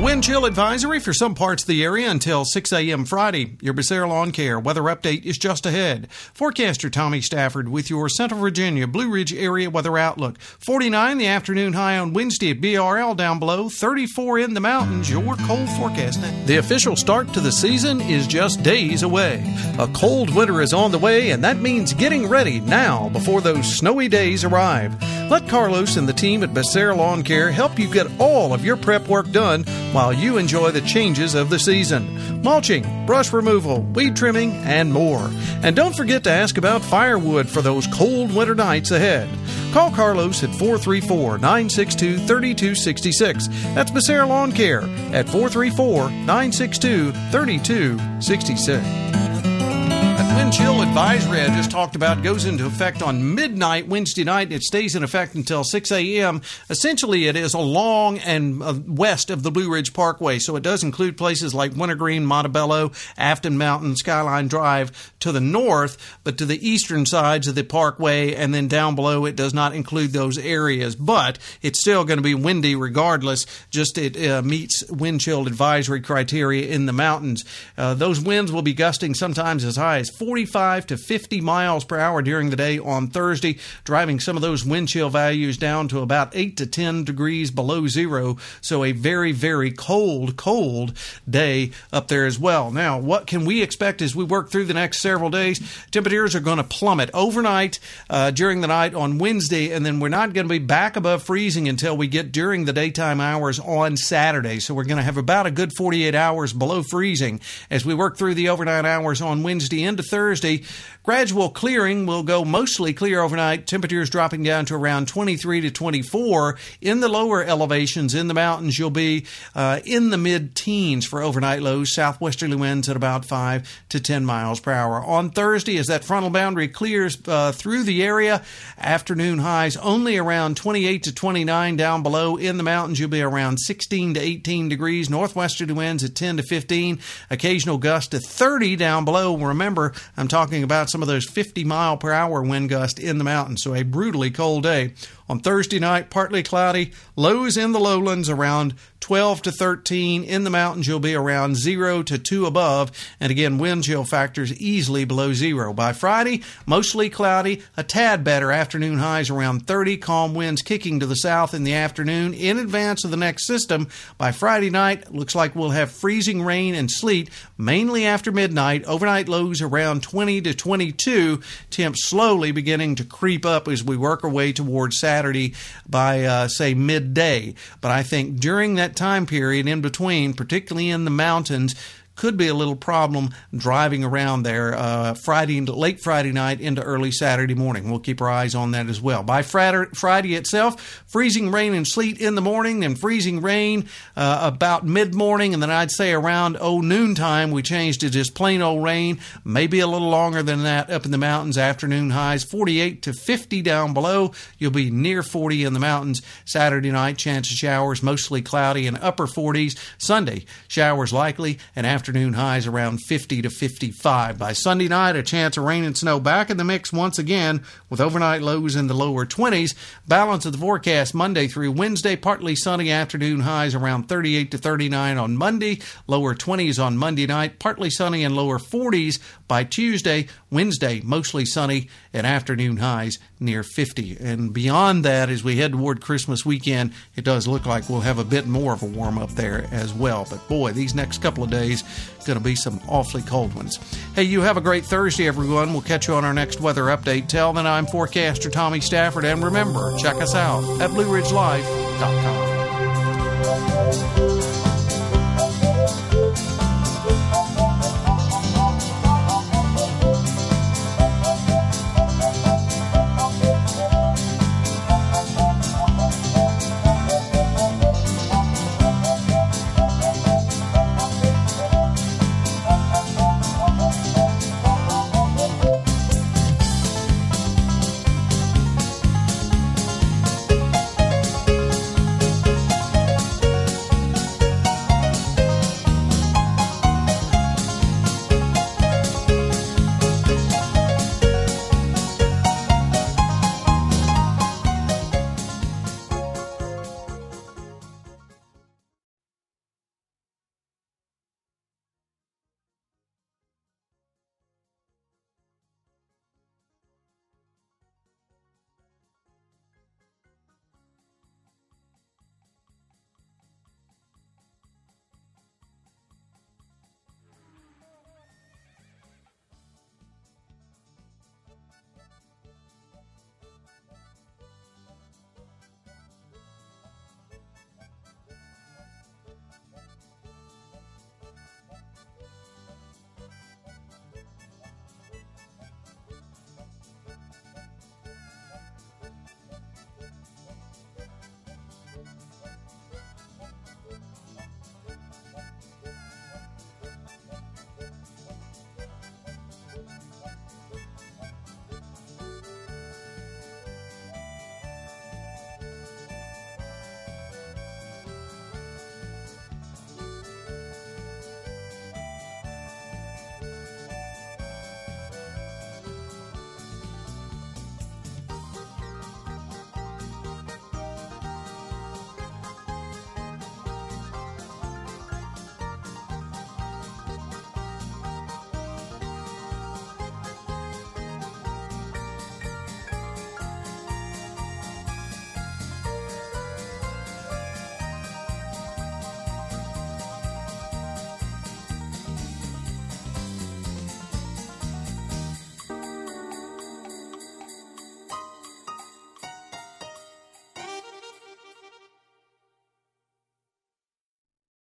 A wind chill advisory for some parts of the area until 6 a.m. Friday. Your Becerra Lawn Care weather update is just ahead. Forecaster Tommy Stafford with your Central Virginia Blue Ridge area weather outlook. 49 the afternoon high on Wednesday at BRL down below, 34 in the mountains. Your cold forecast. The official start to the season is just days away. A cold winter is on the way, and that means getting ready now before those snowy days arrive. Let Carlos and the team at Becerra Lawn Care help you get all of your prep work done while you enjoy the changes of the season mulching, brush removal, weed trimming, and more. And don't forget to ask about firewood for those cold winter nights ahead. Call Carlos at 434 962 3266. That's Becerra Lawn Care at 434 962 3266 wind chill advisory I just talked about goes into effect on midnight Wednesday night. It stays in effect until 6 a.m. Essentially, it is along and uh, west of the Blue Ridge Parkway, so it does include places like Wintergreen, Montebello, Afton Mountain, Skyline Drive to the north, but to the eastern sides of the parkway, and then down below, it does not include those areas. But it's still going to be windy regardless. Just it uh, meets wind chill advisory criteria in the mountains. Uh, those winds will be gusting sometimes as high as 45 to 50 miles per hour during the day on Thursday, driving some of those wind chill values down to about 8 to 10 degrees below zero. So a very, very cold, cold day up there as well. Now, what can we expect as we work through the next several days? Temperatures are going to plummet overnight uh, during the night on Wednesday, and then we're not going to be back above freezing until we get during the daytime hours on Saturday. So we're going to have about a good 48 hours below freezing as we work through the overnight hours on Wednesday into Thursday, gradual clearing will go mostly clear overnight. Temperatures dropping down to around 23 to 24. In the lower elevations in the mountains, you'll be uh, in the mid teens for overnight lows. Southwesterly winds at about 5 to 10 miles per hour. On Thursday, as that frontal boundary clears uh, through the area, afternoon highs only around 28 to 29 down below. In the mountains, you'll be around 16 to 18 degrees. Northwesterly winds at 10 to 15. Occasional gust to 30 down below. Remember, I'm talking about some of those 50 mile per hour wind gusts in the mountains, so a brutally cold day. On Thursday night, partly cloudy, lows in the lowlands around 12 to 13. In the mountains, you'll be around 0 to 2 above. And again, wind chill factors easily below zero. By Friday, mostly cloudy, a tad better. Afternoon highs around 30. Calm winds kicking to the south in the afternoon in advance of the next system. By Friday night, looks like we'll have freezing rain and sleet, mainly after midnight. Overnight lows around 20 to 22. Temps slowly beginning to creep up as we work our way towards Saturday. Saturday by, uh, say, midday. But I think during that time period in between, particularly in the mountains, could be a little problem driving around there uh, Friday late Friday night into early Saturday morning. We'll keep our eyes on that as well. By Friday itself, freezing rain and sleet in the morning, then freezing rain uh, about mid morning, and then I'd say around oh noontime we changed to just plain old rain. Maybe a little longer than that up in the mountains. Afternoon highs 48 to 50 down below. You'll be near 40 in the mountains. Saturday night, chance of showers, mostly cloudy and upper 40s. Sunday, showers likely, and after afternoon highs around 50 to 55. By Sunday night, a chance of rain and snow back in the mix once again, with overnight lows in the lower 20s. Balance of the forecast Monday through Wednesday, partly sunny afternoon highs around 38 to 39 on Monday, lower 20s on Monday night, partly sunny and lower 40s by Tuesday. Wednesday, mostly sunny and afternoon highs near 50. And beyond that, as we head toward Christmas weekend, it does look like we'll have a bit more of a warm up there as well. But boy, these next couple of days, going to be some awfully cold ones. Hey, you have a great Thursday, everyone. We'll catch you on our next weather update. Till then, I'm forecaster Tommy Stafford, and remember, check us out at BlueRidgeLife.com.